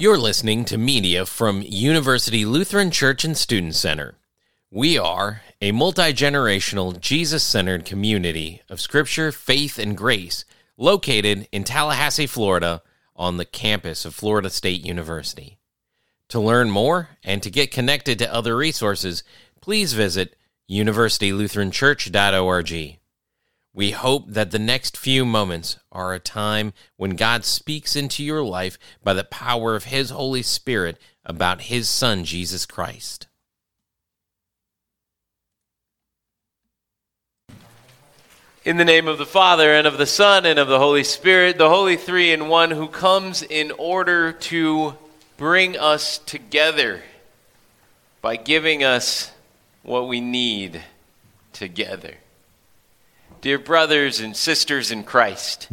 You're listening to media from University Lutheran Church and Student Center. We are a multi generational, Jesus centered community of scripture, faith, and grace located in Tallahassee, Florida, on the campus of Florida State University. To learn more and to get connected to other resources, please visit universitylutheranchurch.org. We hope that the next few moments are a time when God speaks into your life by the power of His Holy Spirit about His Son, Jesus Christ. In the name of the Father, and of the Son, and of the Holy Spirit, the Holy Three in One, who comes in order to bring us together by giving us what we need together. Dear brothers and sisters in Christ,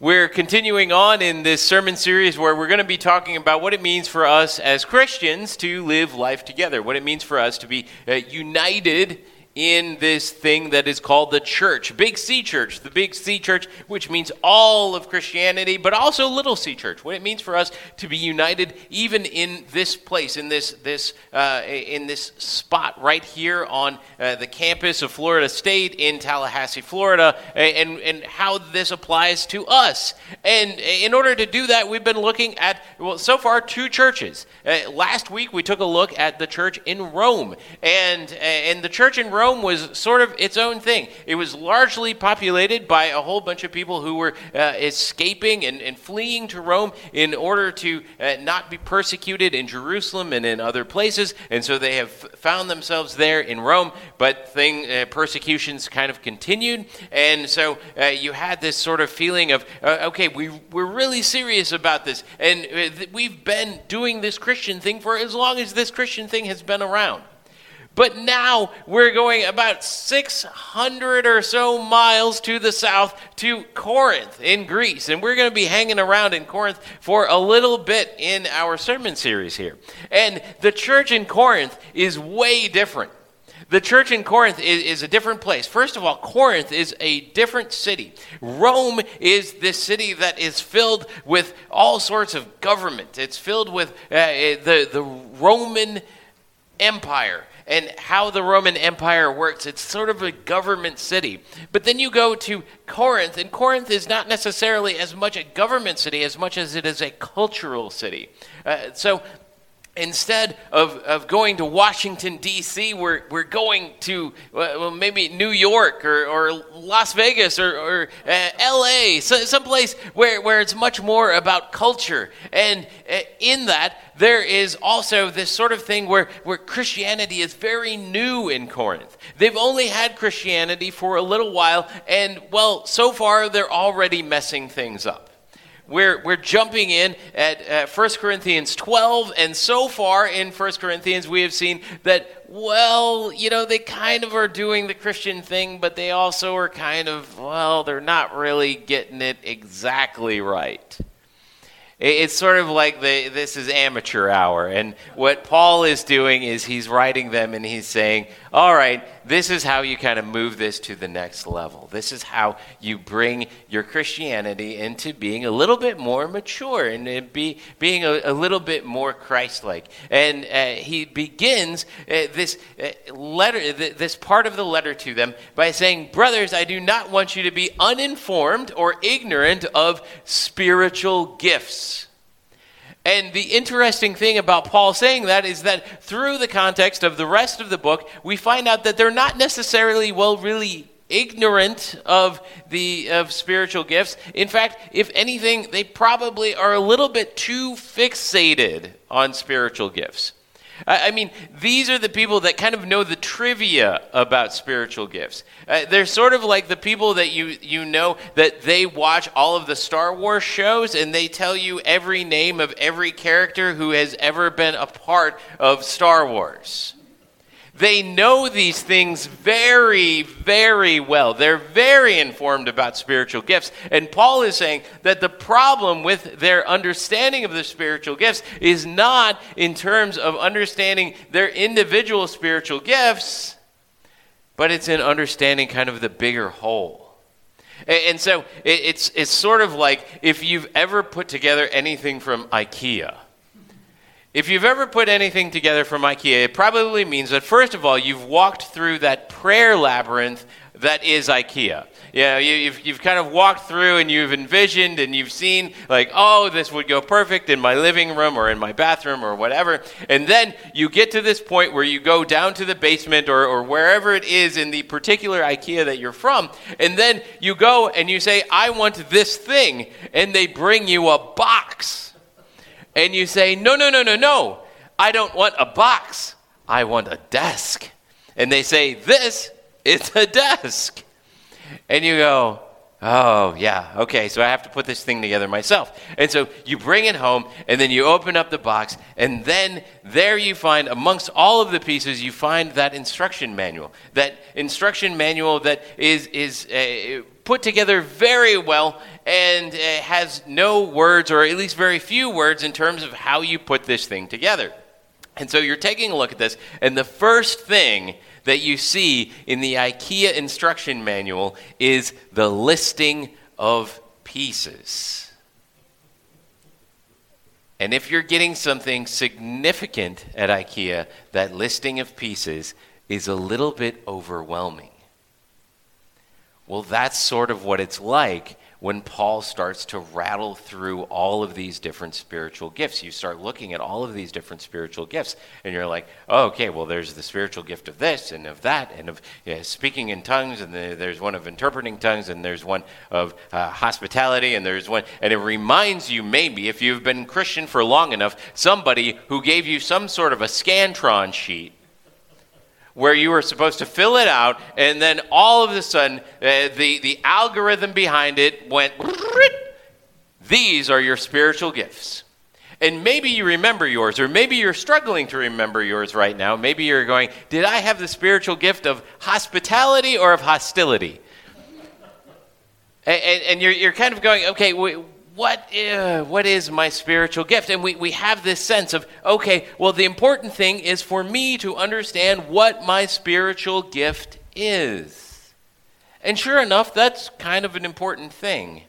we're continuing on in this sermon series where we're going to be talking about what it means for us as Christians to live life together, what it means for us to be uh, united in this thing that is called the church. Big C church, the big C church, which means all of Christianity, but also little c church, what it means for us to be united even in this place, in this, this, uh, in this spot right here on uh, the campus of Florida State in Tallahassee, Florida, and, and how this applies to us. And in order to do that, we've been looking at, well, so far, two churches. Uh, last week, we took a look at the church in Rome. And, uh, and the church in Rome Rome was sort of its own thing. It was largely populated by a whole bunch of people who were uh, escaping and, and, fleeing to Rome in order to uh, not be persecuted in Jerusalem and in other places. And so they have found themselves there in Rome, but thing, uh, persecutions kind of continued. And so uh, you had this sort of feeling of, uh, okay, we, we're really serious about this. And uh, we've been doing this Christian thing for as long as this Christian thing has been around. But now we're going about 600 or so miles to the south to Corinth in Greece. And we're going to be hanging around in Corinth for a little bit in our sermon series here. And the church in Corinth is way different. The church in Corinth is, is, a different place. First of all, Corinth is a different city. Rome is this city that is filled with all sorts of government. It's filled with uh, the, the Roman Empire and how the Roman Empire works. It's sort of a government city. But then you go to Corinth, and Corinth is not necessarily as much a government city as much as it is a cultural city. Uh, so instead of, of going to Washington, D.C., we're, we're going to well, maybe New York or, or Las Vegas or, or uh, L.A., so, someplace where, where it's much more about culture. And uh, in that, there is also this sort of thing where, where Christianity is very new in Corinth. They've only had Christianity for a little while, and well, so far they're already messing things up we're, we're jumping in at uh, 1 Corinthians 12, and so far in 1 Corinthians, we have seen that, well, you know, they kind of are doing the Christian thing, but they also are kind of, well, they're not really getting it exactly right. It's sort of like the, this is amateur hour. And what Paul is doing is he's writing them and he's saying, all right, this is how you kind of move this to the next level. This is how you bring your Christianity into being a little bit more mature and be, being a, a little bit more Christ like. And uh, he begins uh, this uh, letter, th- this part of the letter to them by saying, Brothers, I do not want you to be uninformed or ignorant of spiritual gifts. And the interesting thing about Paul saying that is that through the context of the rest of the book, we find out that they're not necessarily, well, really ignorant of the of spiritual gifts. In fact, if anything, they probably are a little bit too fixated on spiritual gifts. I mean, these are the people that kind of know the trivia about spiritual gifts. Uh, they're sort of like the people that you, you know that they watch all of the Star Wars shows and they tell you every name of every character who has ever been a part of Star Wars. They know these things very, very well. They're very informed about spiritual gifts. And Paul is saying that the problem with their understanding of the spiritual gifts is not in terms of understanding their individual spiritual gifts, but it's in understanding kind of the bigger whole. And so it's, it's sort of like if you've ever put together anything from IKEA if you've ever put anything together from IKEA, it probably means that first of all, you've walked through that prayer labyrinth that is IKEA. You know, you, have you've kind of walked through and you've envisioned and you've seen, like, oh, this would go perfect in my living room or in my bathroom or whatever. And then you get to this point where you go down to the basement or, or wherever it is in the particular IKEA that you're from. And then you go and you say, I want this thing. And they bring you a box. And you say, no, no, no, no, no. I don't want a box. I want a desk. And they say, this is a desk. And you go, oh, yeah, okay, so I have to put this thing together myself. And so you bring it home, and then you open up the box, and then there you find, amongst all of the pieces, you find that instruction manual. That instruction manual that is, is uh, put together very well and uh, has no words, or at least very few words, in terms of how you put this thing together. And so you're taking a look at this, and the first thing that you see in the IKEA instruction manual is the listing of pieces. And if you're getting something significant at IKEA, that listing of pieces is a little bit overwhelming. Well, that's sort of what it's like when Paul starts to rattle through all of these different spiritual gifts. You start looking at all of these different spiritual gifts, and you're like, oh, okay, well, there's the spiritual gift of this and of that, and of speaking in tongues, and the, there's one of interpreting tongues, and there's one of uh, hospitality, and there's one, and it reminds you maybe, if you've been Christian for long enough, somebody who gave you some sort of a Scantron sheet where you were supposed to fill it out, and then all of a sudden, uh, the, the algorithm behind it went, these are your spiritual gifts. And maybe you remember yours, or maybe you're struggling to remember yours right now. Maybe you're going, Did I have the spiritual gift of hospitality or of hostility? and, and, you're, you're kind of going, Okay, what, uh, what is my spiritual gift? And we, we have this sense of, okay, well, the important thing is for me to understand what my spiritual gift is. And sure enough, that's kind of an important thing.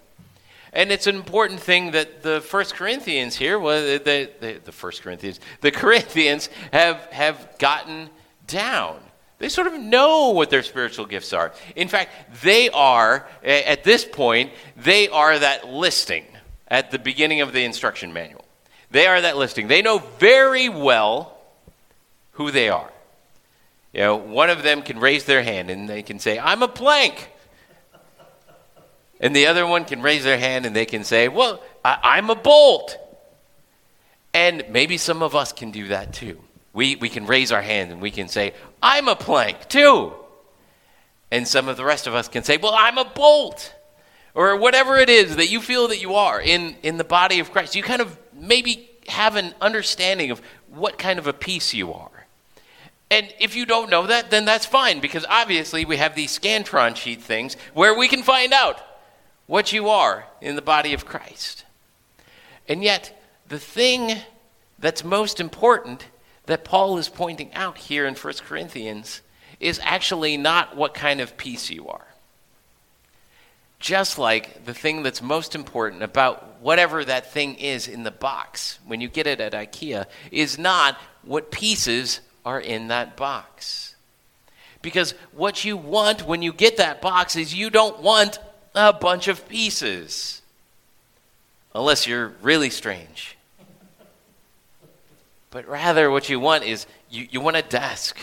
And it's an important thing that the First Corinthians here, well, the, the, the First Corinthians, the Corinthians have, have gotten down. They sort of know what their spiritual gifts are. In fact, they are, at this point, they are that listing at the beginning of the instruction manual. They are that listing. They know very well who they are. You know, one of them can raise their hand and they can say, I'm a plank. And the other one can raise their hand and they can say, Well, I, am a bolt. And maybe some of us can do that too. We, we can raise our hand and we can say, I'm a plank too. And some of the rest of us can say, Well, I'm a bolt or whatever it is that you feel that you are in, in the body of Christ, you kind of maybe have an understanding of what kind of a piece you are. And if you don't know that, then that's fine, because obviously we have these Scantron sheet things where we can find out what you are in the body of Christ. And yet, the thing that's most important that Paul is pointing out here in 1 Corinthians is actually not what kind of piece you are. Just like the thing that's most important about whatever that thing is in the box when you get it at IKEA is not what pieces are in that box. Because what you want when you get that box is you don't want a bunch of pieces. Unless you're really strange. But rather, what you want is you, you want a desk,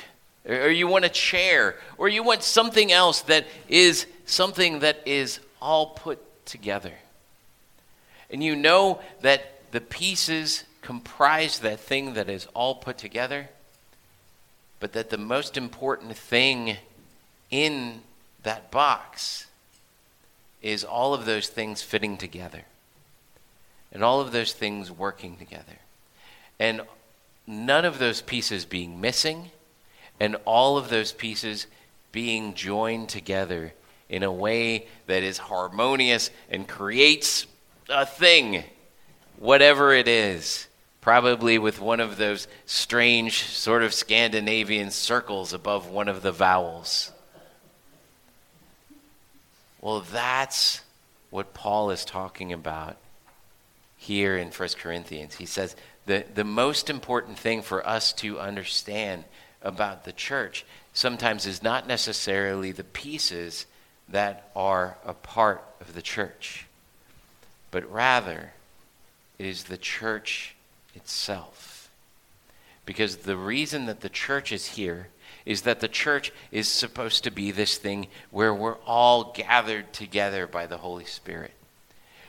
or you want a chair, or you want something else that is something that is all put together. And you know that the pieces comprise that thing that is all put together, but that the most important thing in that box is all of those things fitting together and all of those things working together. And none of those pieces being missing and all of those pieces being joined together in a way that is harmonious and creates a thing, whatever it is. Probably with one of those strange, sort of Scandinavian circles above one of the vowels. Well, that's what Paul is talking about here in 1 Corinthians. He says the, the most important thing for us to understand about the church sometimes is not necessarily the pieces that are a part of the church, but rather it is the church itself. Because the reason that the church is here is that the church is supposed to be this thing where we're all gathered together by the Holy Spirit.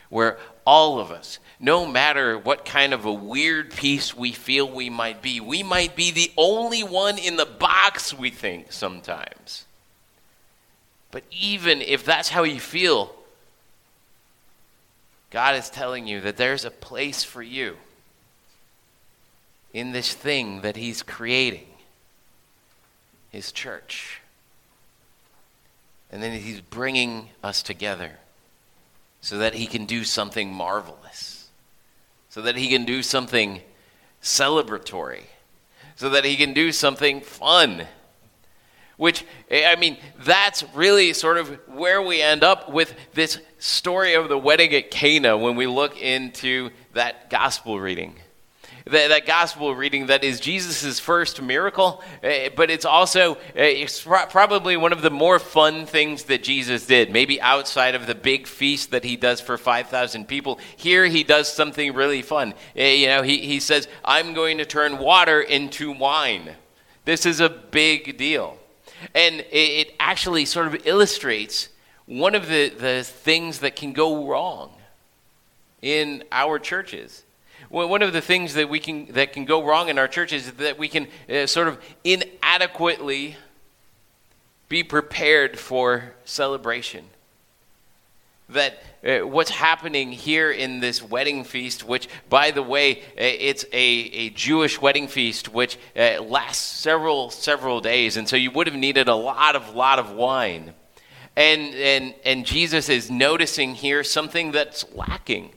Where all of us, no matter what kind of a weird piece we feel we might be, we might be the only one in the box, we think sometimes. But even if that's how you feel, God is telling you that there's a place for you in this thing that He's creating his church. And then he's bringing us together so that he can do something marvelous, so that he can do something celebratory, so that he can do something fun. Which, eh, I mean, that's really sort of where we end up with this story of the wedding at Cana when we look into that gospel reading that, that gospel reading that is Jesus' first miracle, uh, but it's also uh, it's probably one of the more fun things that Jesus did, maybe outside of the big feast that he does for 5,000 people. Here he does something really fun. Uh, you know, he, he says, I'm going to turn water into wine. This is a big deal. And it actually sort of illustrates one of the, the things that can go wrong in our churches one of the things that we can that can go wrong in our church is that we can uh, sort of inadequately be prepared for celebration. That uh, what's happening here in this wedding feast, which, by the way, uh, it's a, a Jewish wedding feast which uh, lasts several several days, and so you would have needed a lot of lot of wine, and and and Jesus is noticing here something that's lacking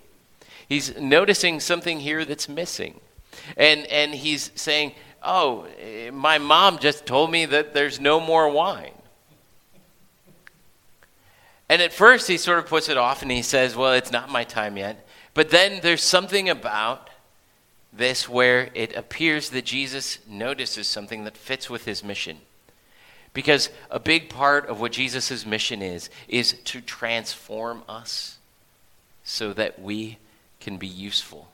He's noticing something here that's missing. And, and he's saying, Oh, my mom just told me that there's no more wine. And at first, he sort of puts it off and he says, Well, it's not my time yet. But then there's something about this where it appears that Jesus notices something that fits with his mission. Because a big part of what Jesus' mission is, is to transform us so that we can be useful.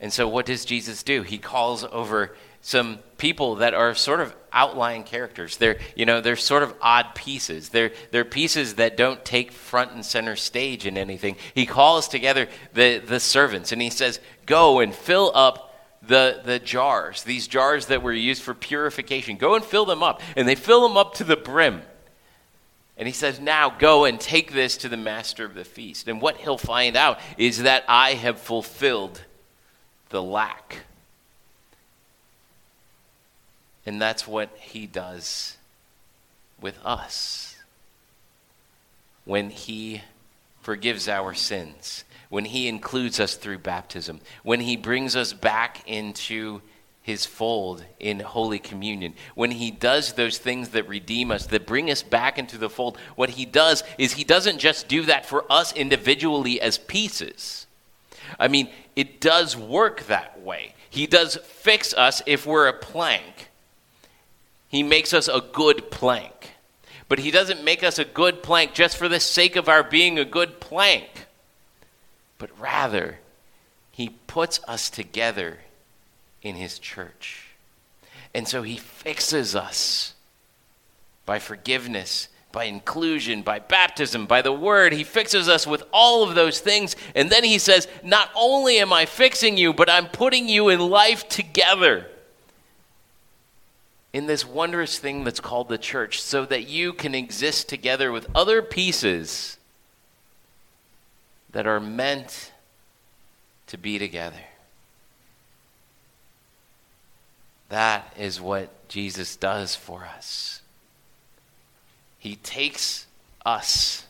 And so, what does Jesus do? He calls over some people that are sort of outlying characters. They're, you know, they're sort of odd pieces. They're, they're pieces that don't take front and center stage in anything. He calls together the, the servants and he says, Go and fill up the, the jars, these jars that were used for purification. Go and fill them up. And they fill them up to the brim. And he says, Now go and take this to the master of the feast. And what he'll find out is that I have fulfilled the lack. And that's what he does with us. When he forgives our sins, when he includes us through baptism, when he brings us back into his fold in Holy Communion. When he does those things that redeem us, that bring us back into the fold, what he does is he doesn't just do that for us individually as pieces. I mean, it does work that way. He does fix us if we're a plank. He makes us a good plank. But he doesn't make us a good plank just for the sake of our being a good plank. But rather, he puts us together in his church. And so he fixes us by forgiveness, by inclusion, by baptism, by the word. He fixes us with all of those things. And then he says, Not only am I fixing you, but I'm putting you in life together in this wondrous thing that's called the church so that you can exist together with other pieces that are meant to be together. That is what Jesus does for us. He takes us,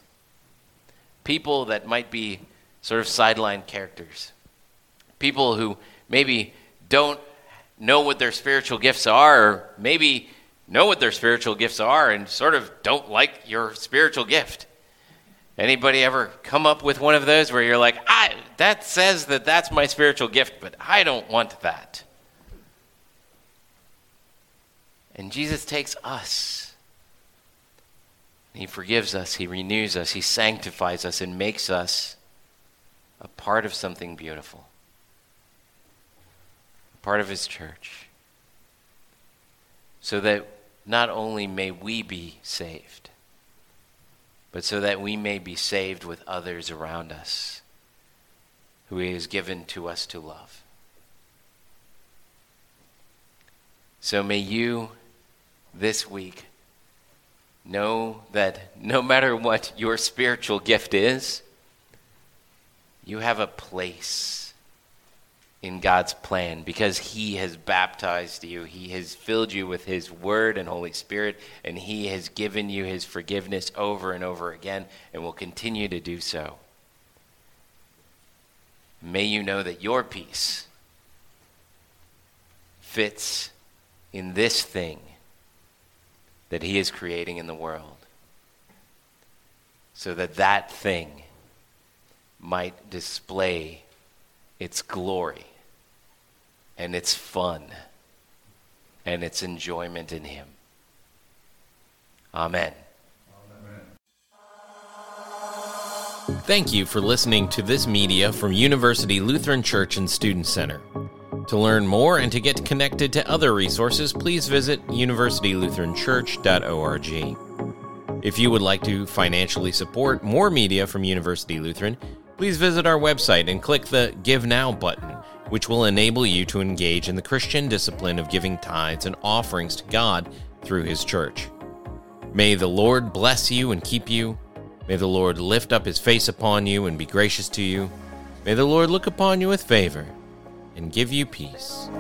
people that might be sort of sideline characters, people who maybe don't know what their spiritual gifts are, or maybe know what their spiritual gifts are and sort of don't like your spiritual gift. Anybody ever come up with one of those where you're like, I, that says that that's my spiritual gift, but I don't want that? And Jesus takes us. He forgives us, He renews us, He sanctifies us, and makes us a part of something beautiful, a part of His church, so that not only may we be saved, but so that we may be saved with others around us who He has given to us to love. So may you this week know that no matter what your spiritual gift is, you have a place in God's plan because He has baptized you. He has filled you with His Word and Holy Spirit, and He has given you His forgiveness over and over again and will continue to do so. May you know that your piece fits in this thing that He is creating in the world so that that thing might display its glory and its fun and its enjoyment in Him. Amen. Thank you for listening to this media from University Lutheran Church and Student Center. To learn more and to get connected to other resources, please visit universitylutheranchurch.org. If you would like to financially support more media from University Lutheran, please visit our website and click the Give Now button, which will enable you to engage in the Christian discipline of giving tithes and offerings to God through His church. May the Lord bless you and keep you. May the Lord lift up His face upon you and be gracious to you. May the Lord look upon you with favor and give you peace.